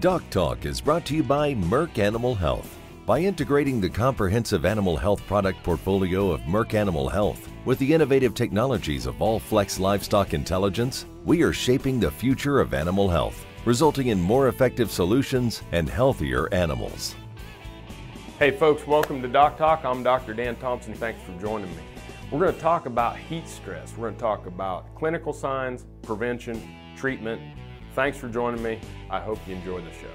Doc Talk is brought to you by Merck Animal Health. By integrating the comprehensive animal health product portfolio of Merck Animal Health with the innovative technologies of Allflex Livestock Intelligence, we are shaping the future of animal health, resulting in more effective solutions and healthier animals. Hey folks, welcome to Doc Talk. I'm Dr. Dan Thomson. Thanks for joining me. We're going to talk about heat stress. We're going to talk about clinical signs, prevention, treatment. Thanks for joining me. I hope you enjoy the show.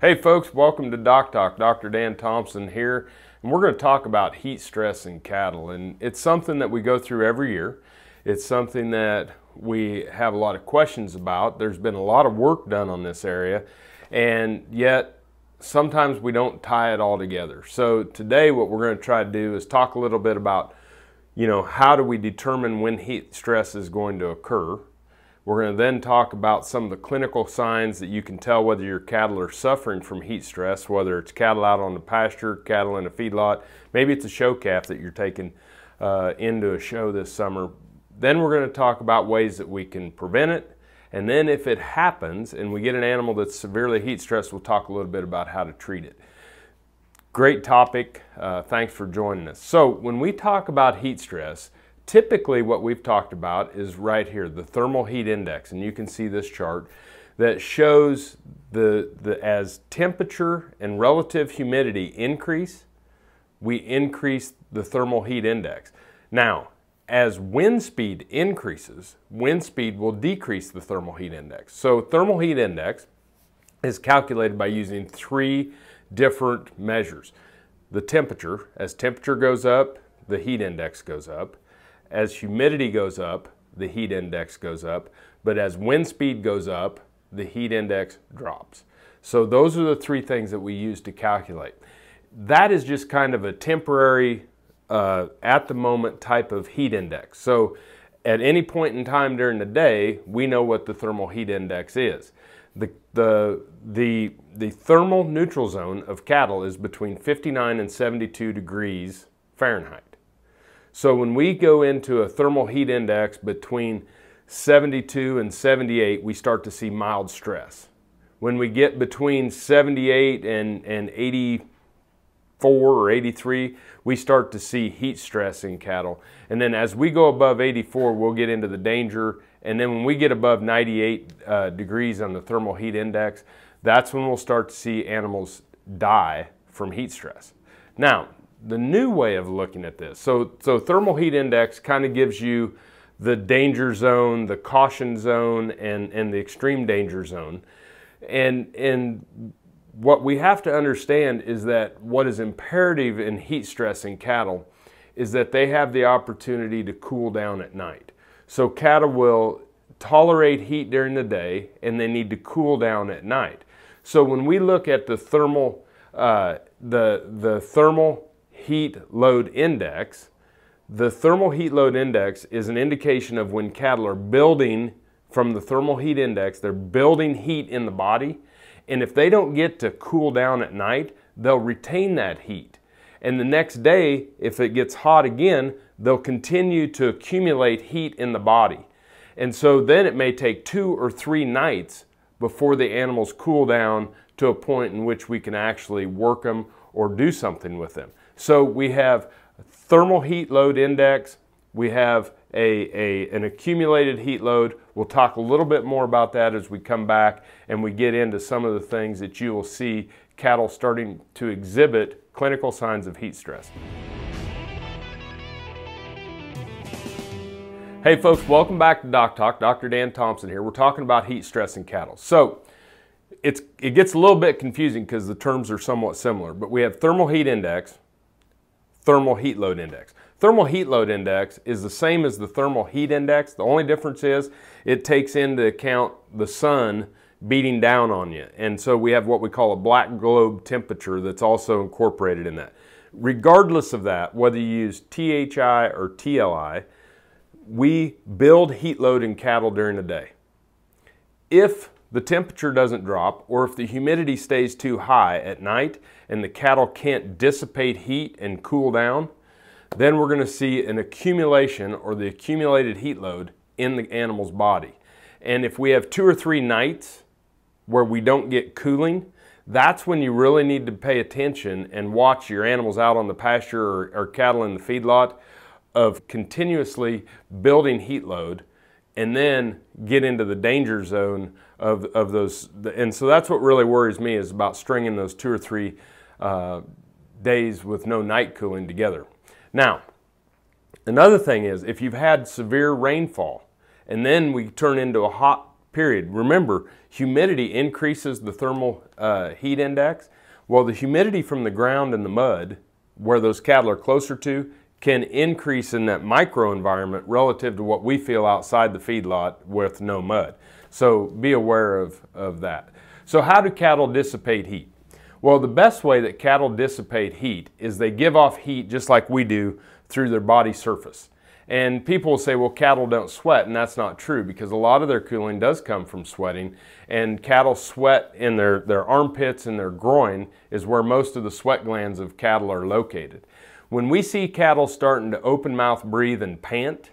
Hey folks, welcome to Doc Talk. Dr. Dan Thomson here, and we're going to talk about heat stress in cattle. And it's something that we go through every year. It's something that we have a lot of questions about. There's been a lot of work done on this area, and yet sometimes we don't tie it all together. So today what we're going to try to do is talk a little bit about, you know, how do we determine when heat stress is going to occur? We're going to then talk about some of the clinical signs that you can tell whether your cattle are suffering from heat stress, whether it's cattle out on the pasture, cattle in a feedlot, maybe it's a show calf that you're taking uh, into a show this summer. Then we're going to talk about ways that we can prevent it. And then if it happens and we get an animal that's severely heat stressed, we'll talk a little bit about how to treat it. Great topic. Uh, thanks for joining us. So when we talk about heat stress, Typically what we've talked about is right here, the thermal heat index, and you can see this chart that shows the, the as temperature and relative humidity increase, we increase the thermal heat index. Now, as wind speed increases, wind speed will decrease the thermal heat index. So thermal heat index is calculated by using three different measures. The temperature, as temperature goes up, the heat index goes up. As humidity goes up, the heat index goes up, but as wind speed goes up, the heat index drops. So those are the three things that we use to calculate. That is just kind of a temporary, uh, at the moment type of heat index. So at any point in time during the day, we know what the thermal heat index is. The, the, the, the thermal neutral zone of cattle is between 59 and 72 degrees Fahrenheit. So when we go into a thermal heat index between 72 and 78, we start to see mild stress. When we get between 78 and, and 84 or 83, we start to see heat stress in cattle. And then as we go above 84, we'll get into the danger. And then when we get above 98 uh, degrees on the thermal heat index, that's when we'll start to see animals die from heat stress. Now, the new way of looking at this. So, so thermal heat index kind of gives you the danger zone, the caution zone, and, and the extreme danger zone. And, and what we have to understand is that what is imperative in heat stress in cattle is that they have the opportunity to cool down at night. So cattle will tolerate heat during the day and they need to cool down at night. So when we look at the thermal, uh, the, the thermal heat load index. The thermal heat load index is an indication of when cattle are building from the thermal heat index, they're building heat in the body. And if they don't get to cool down at night, they'll retain that heat. And the next day, if it gets hot again, they'll continue to accumulate heat in the body. And so then it may take two or three nights before the animals cool down to a point in which we can actually work them or do something with them. So we have thermal heat load index, we have a, a, an accumulated heat load. We'll talk a little bit more about that as we come back and we get into some of the things that you will see cattle starting to exhibit clinical signs of heat stress. Hey folks, welcome back to Doc Talk. Dr. Dan Thomson here. We're talking about heat stress in cattle. So it's, it gets a little bit confusing because the terms are somewhat similar, but we have thermal heat index, thermal heat load index. Thermal heat load index is the same as the thermal heat index. The only difference is it takes into account the sun beating down on you. And so we have what we call a black globe temperature that's also incorporated in that. Regardless of that, whether you use THI or TLI, we build heat load in cattle during the day. If the temperature doesn't drop or if the humidity stays too high at night and the cattle can't dissipate heat and cool down, then we're going to see an accumulation or the accumulated heat load in the animal's body. And if we have two or three nights where we don't get cooling, that's when you really need to pay attention and watch your animals out on the pasture or, or cattle in the feedlot of continuously building heat load and then get into the danger zone of, of those. And so that's what really worries me is about stringing those two or three uh, days with no night cooling together. Now, another thing is if you've had severe rainfall and then we turn into a hot period, remember humidity increases the thermal uh, heat index. Well, the humidity from the ground and the mud, where those cattle are closer to, can increase in that microenvironment relative to what we feel outside the feedlot with no mud. So be aware of, of that. So how do cattle dissipate heat? Well, the best way that cattle dissipate heat is they give off heat just like we do through their body surface. And people will say, well, cattle don't sweat, and that's not true because a lot of their cooling does come from sweating. And cattle sweat in their, their armpits and their groin is where most of the sweat glands of cattle are located. When we see cattle starting to open mouth breathe and pant,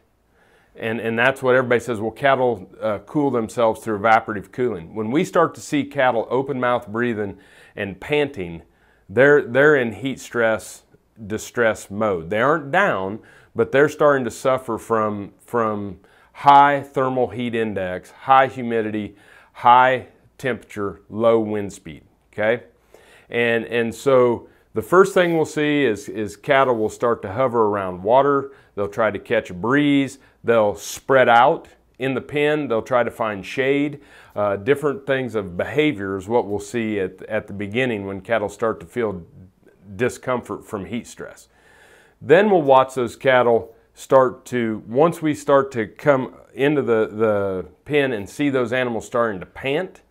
and, and that's what everybody says, well, cattle uh, cool themselves through evaporative cooling. When we start to see cattle open mouth breathing and panting, they're, they're in heat stress, distress mode. They aren't down, but they're starting to suffer from, from high thermal heat index, high humidity, high temperature, low wind speed, okay? And, and so the first thing we'll see is, is cattle will start to hover around water. They'll try to catch a breeze. They'll spread out in the pen. They'll try to find shade. Uh, different things of behavior is what we'll see at, at the beginning when cattle start to feel discomfort from heat stress. Then we'll watch those cattle start to, once we start to come into the, the pen and see those animals starting to pant,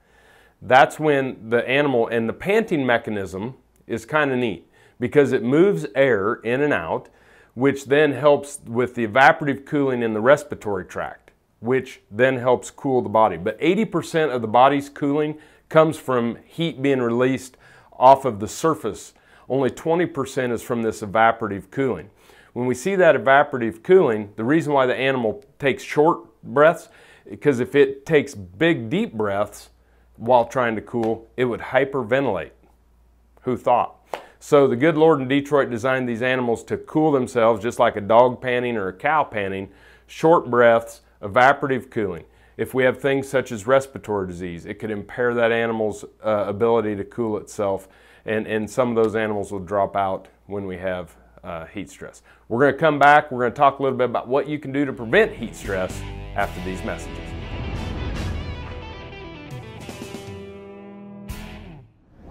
that's when the animal, and the panting mechanism is kind of neat because it moves air in and out, which then helps with the evaporative cooling in the respiratory tract, which then helps cool the body. But 80% of the body's cooling comes from heat being released off of the surface. Only 20% is from this evaporative cooling. When we see that evaporative cooling, the reason why the animal takes short breaths, because if it takes big deep breaths while trying to cool, it would hyperventilate. Who thought? So the good Lord in Detroit designed these animals to cool themselves just like a dog panting or a cow panting, short breaths, evaporative cooling. If we have things such as respiratory disease, it could impair that animal's uh, ability to cool itself, and, and some of those animals will drop out when we have uh, heat stress. We're going to come back, we're going to talk a little bit about what you can do to prevent heat stress after these messages.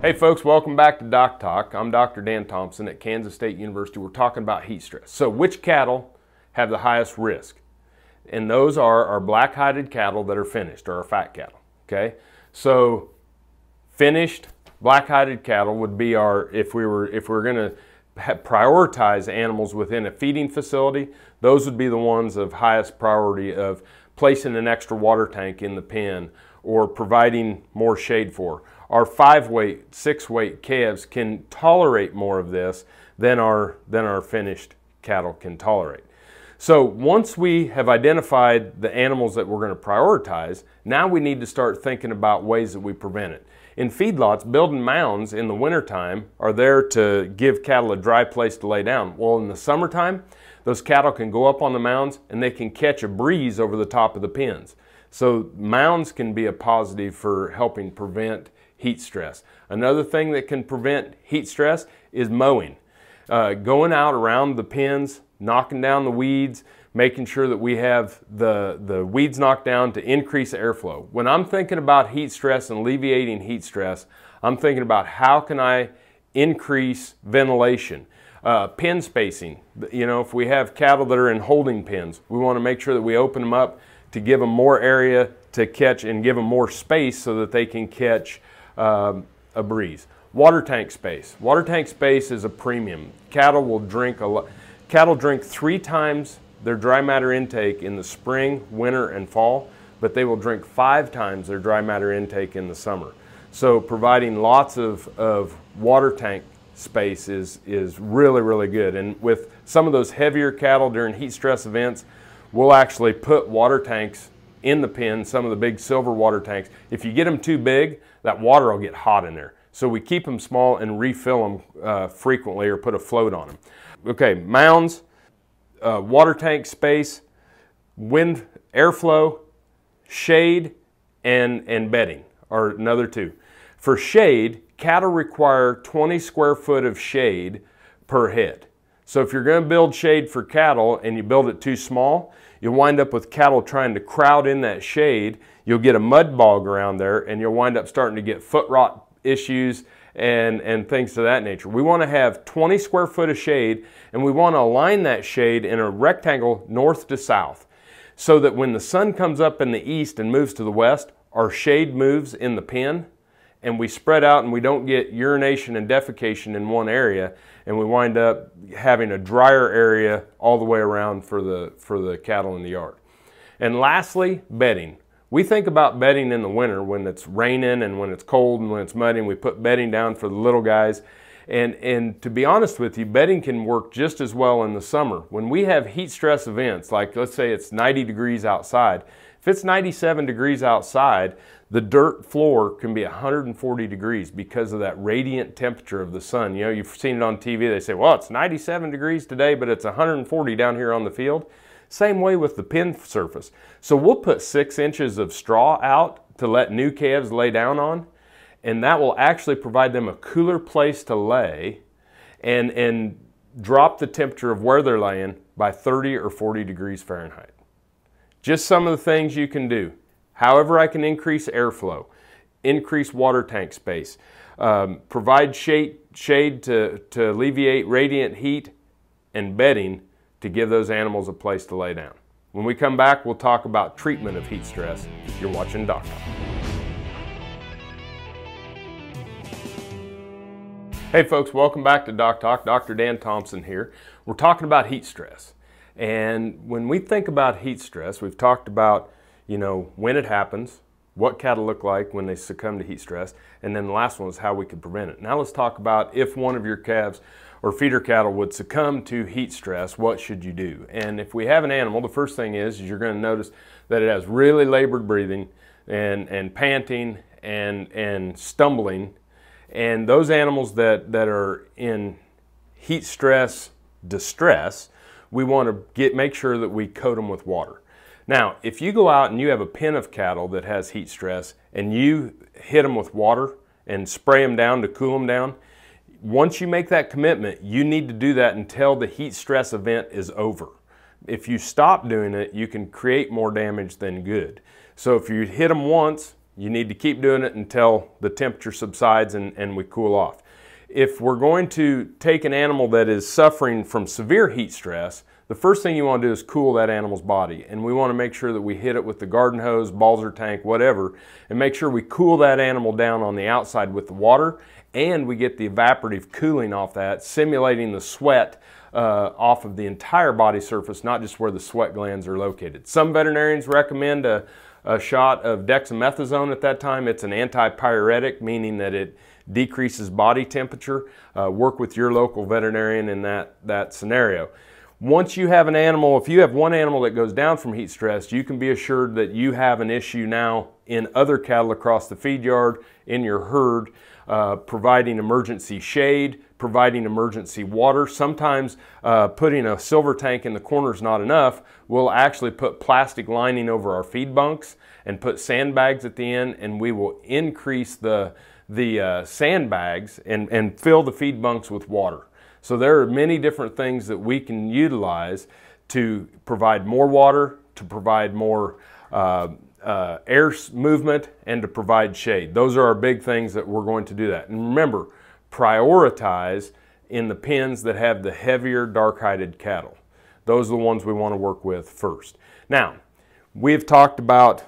Hey folks, welcome back to Doc Talk. I'm Dr. Dan Thomson at Kansas State University. We're talking about heat stress. So which cattle have the highest risk? And those are our black-hided cattle that are finished, or our fat cattle, okay? So finished black-hided cattle would be our, if we were, if we we're gonna prioritize animals within a feeding facility, those would be the ones of highest priority of placing an extra water tank in the pen or providing more shade for our five weight, six weight calves can tolerate more of this than our, than our finished cattle can tolerate. So once we have identified the animals that we're going to prioritize, now we need to start thinking about ways that we prevent it. In feedlots, building mounds in the wintertime are there to give cattle a dry place to lay down. Well, in the summertime, those cattle can go up on the mounds and they can catch a breeze over the top of the pens. So mounds can be a positive for helping prevent heat stress. Another thing that can prevent heat stress is mowing. Uh, going out around the pens, knocking down the weeds, making sure that we have the, the weeds knocked down to increase airflow. When I'm thinking about heat stress and alleviating heat stress, I'm thinking about how can I increase ventilation. Uh, pen spacing, you know, if we have cattle that are in holding pens, we want to make sure that we open them up to give them more area to catch and give them more space so that they can catch um, a breeze. Water tank space. Water tank space is a premium. Cattle will drink a lot. Cattle drink three times their dry matter intake in the spring, winter, and fall, but they will drink five times their dry matter intake in the summer. So providing lots of, of water tank space is, is really, really good. And with some of those heavier cattle during heat stress events, we'll actually put water tanks in the pen, some of the big silver water tanks. If you get them too big, that water will get hot in there. So we keep them small and refill them uh, frequently or put a float on them. Okay, mounds, uh, water tank space, wind, airflow, shade, and, and bedding are another two. For shade, cattle require 20 square foot of shade per head. So if you're to build shade for cattle and you build it too small, you'll wind up with cattle trying to crowd in that shade. You'll get a mud bog around there and you'll wind up starting to get foot rot issues and, and things of that nature. We want to have 20 square foot of shade and we want to align that shade in a rectangle north to south so that when the sun comes up in the east and moves to the west, our shade moves in the pen and we spread out and we don't get urination and defecation in one area and we wind up having a drier area all the way around for the, for the cattle in the yard. And lastly, bedding. We think about bedding in the winter when it's raining and when it's cold and when it's muddy and we put bedding down for the little guys. And, and to be honest with you, bedding can work just as well in the summer. When we have heat stress events, like let's say it's 90 degrees outside, if it's 97 degrees outside, the dirt floor can be 140 degrees because of that radiant temperature of the sun. You know, you've seen it on TV. They say, well, it's 97 degrees today, but it's 140 down here on the field. Same way with the pen surface. So we'll put six inches of straw out to let new calves lay down on, and that will actually provide them a cooler place to lay and, and drop the temperature of where they're laying by 30 or 40 degrees Fahrenheit. Just some of the things you can do. However, I can increase airflow, increase water tank space, um, provide shade, shade to, to alleviate radiant heat, and bedding to give those animals a place to lay down. When we come back, we'll talk about treatment of heat stress. You're watching Doc Talk. Hey folks, welcome back to Doc Talk. Dr. Dan Thomson here. We're talking about heat stress. And when we think about heat stress, we've talked about, you know, when it happens, what cattle look like when they succumb to heat stress, and then the last one is how we could prevent it. Now let's talk about if one of your calves or feeder cattle would succumb to heat stress, what should you do? And if we have an animal, the first thing is, is you're going to notice that it has really labored breathing and, and panting and, and stumbling. And those animals that, that are in heat stress distress, we want to get make sure that we coat them with water. Now, if you go out and you have a pen of cattle that has heat stress and you hit them with water and spray them down to cool them down, once you make that commitment, you need to do that until the heat stress event is over. If you stop doing it, you can create more damage than good. So if you hit them once, you need to keep doing it until the temperature subsides and, and we cool off if we're going to take an animal that is suffering from severe heat stress, the first thing you want to do is cool that animal's body. And we want to make sure that we hit it with the garden hose, Balzer tank, whatever, and make sure we cool that animal down on the outside with the water and we get the evaporative cooling off that, simulating the sweat uh, off of the entire body surface, not just where the sweat glands are located. Some veterinarians recommend a, a shot of dexamethasone at that time. It's an antipyretic, meaning that it decreases body temperature. Uh, work with your local veterinarian in that, that scenario. Once you have an animal, if you have one animal that goes down from heat stress, you can be assured that you have an issue now in other cattle across the feed yard, in your herd, uh, providing emergency shade, providing emergency water. Sometimes uh, putting a silver tank in the corner is not enough. We'll actually put plastic lining over our feed bunks and put sandbags at the end, and we will increase the the uh, sandbags and, and fill the feed bunks with water. So there are many different things that we can utilize to provide more water, to provide more uh, uh, air movement, and to provide shade. Those are our big things that we're going to do that. And remember, prioritize in the pens that have the heavier dark-hided cattle. Those are the ones we want to work with first. Now, we've talked about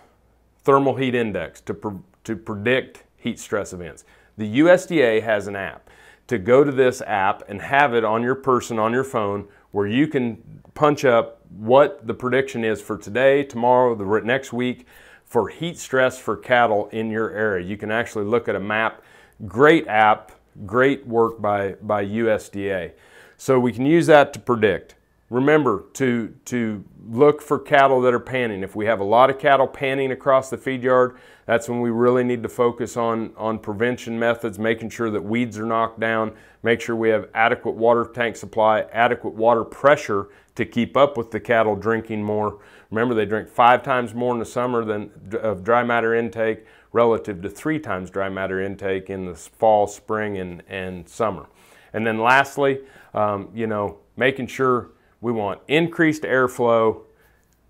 thermal heat index to, to predict heat stress events. The USDA has an app. To go to this app and have it on your person, on your phone, where you can punch up what the prediction is for today, tomorrow, the next week for heat stress for cattle in your area. You can actually look at a map. Great app, great work by, by USDA. So we can use that to predict. Remember to, to look for cattle that are panning. If we have a lot of cattle panning across the feed yard, that's when we really need to focus on, on prevention methods, making sure that weeds are knocked down, make sure we have adequate water tank supply, adequate water pressure to keep up with the cattle drinking more. Remember, they drink five times more in the summer than of dry matter intake relative to three times dry matter intake in the fall, spring, and, and summer. And then lastly, um, you know, making sure we want increased airflow,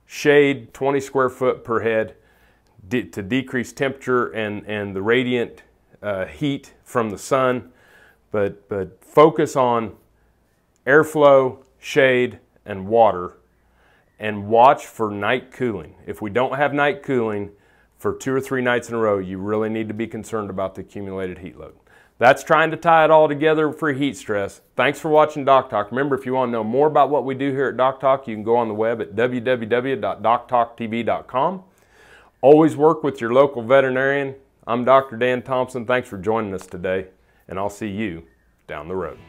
shade 20 square foot per head de to decrease temperature and, and the radiant uh, heat from the sun. But, but focus on airflow, shade, and water and watch for night cooling. If we don't have night cooling for two or three nights in a row, you really need to be concerned about the accumulated heat load. That's trying to tie it all together for heat stress. Thanks for watching Doc Talk. Remember, if you want to know more about what we do here at Doc Talk, you can go on the web at www.doctalktv.com. Always work with your local veterinarian. I'm Dr. Dan Thomson. Thanks for joining us today, and I'll see you down the road.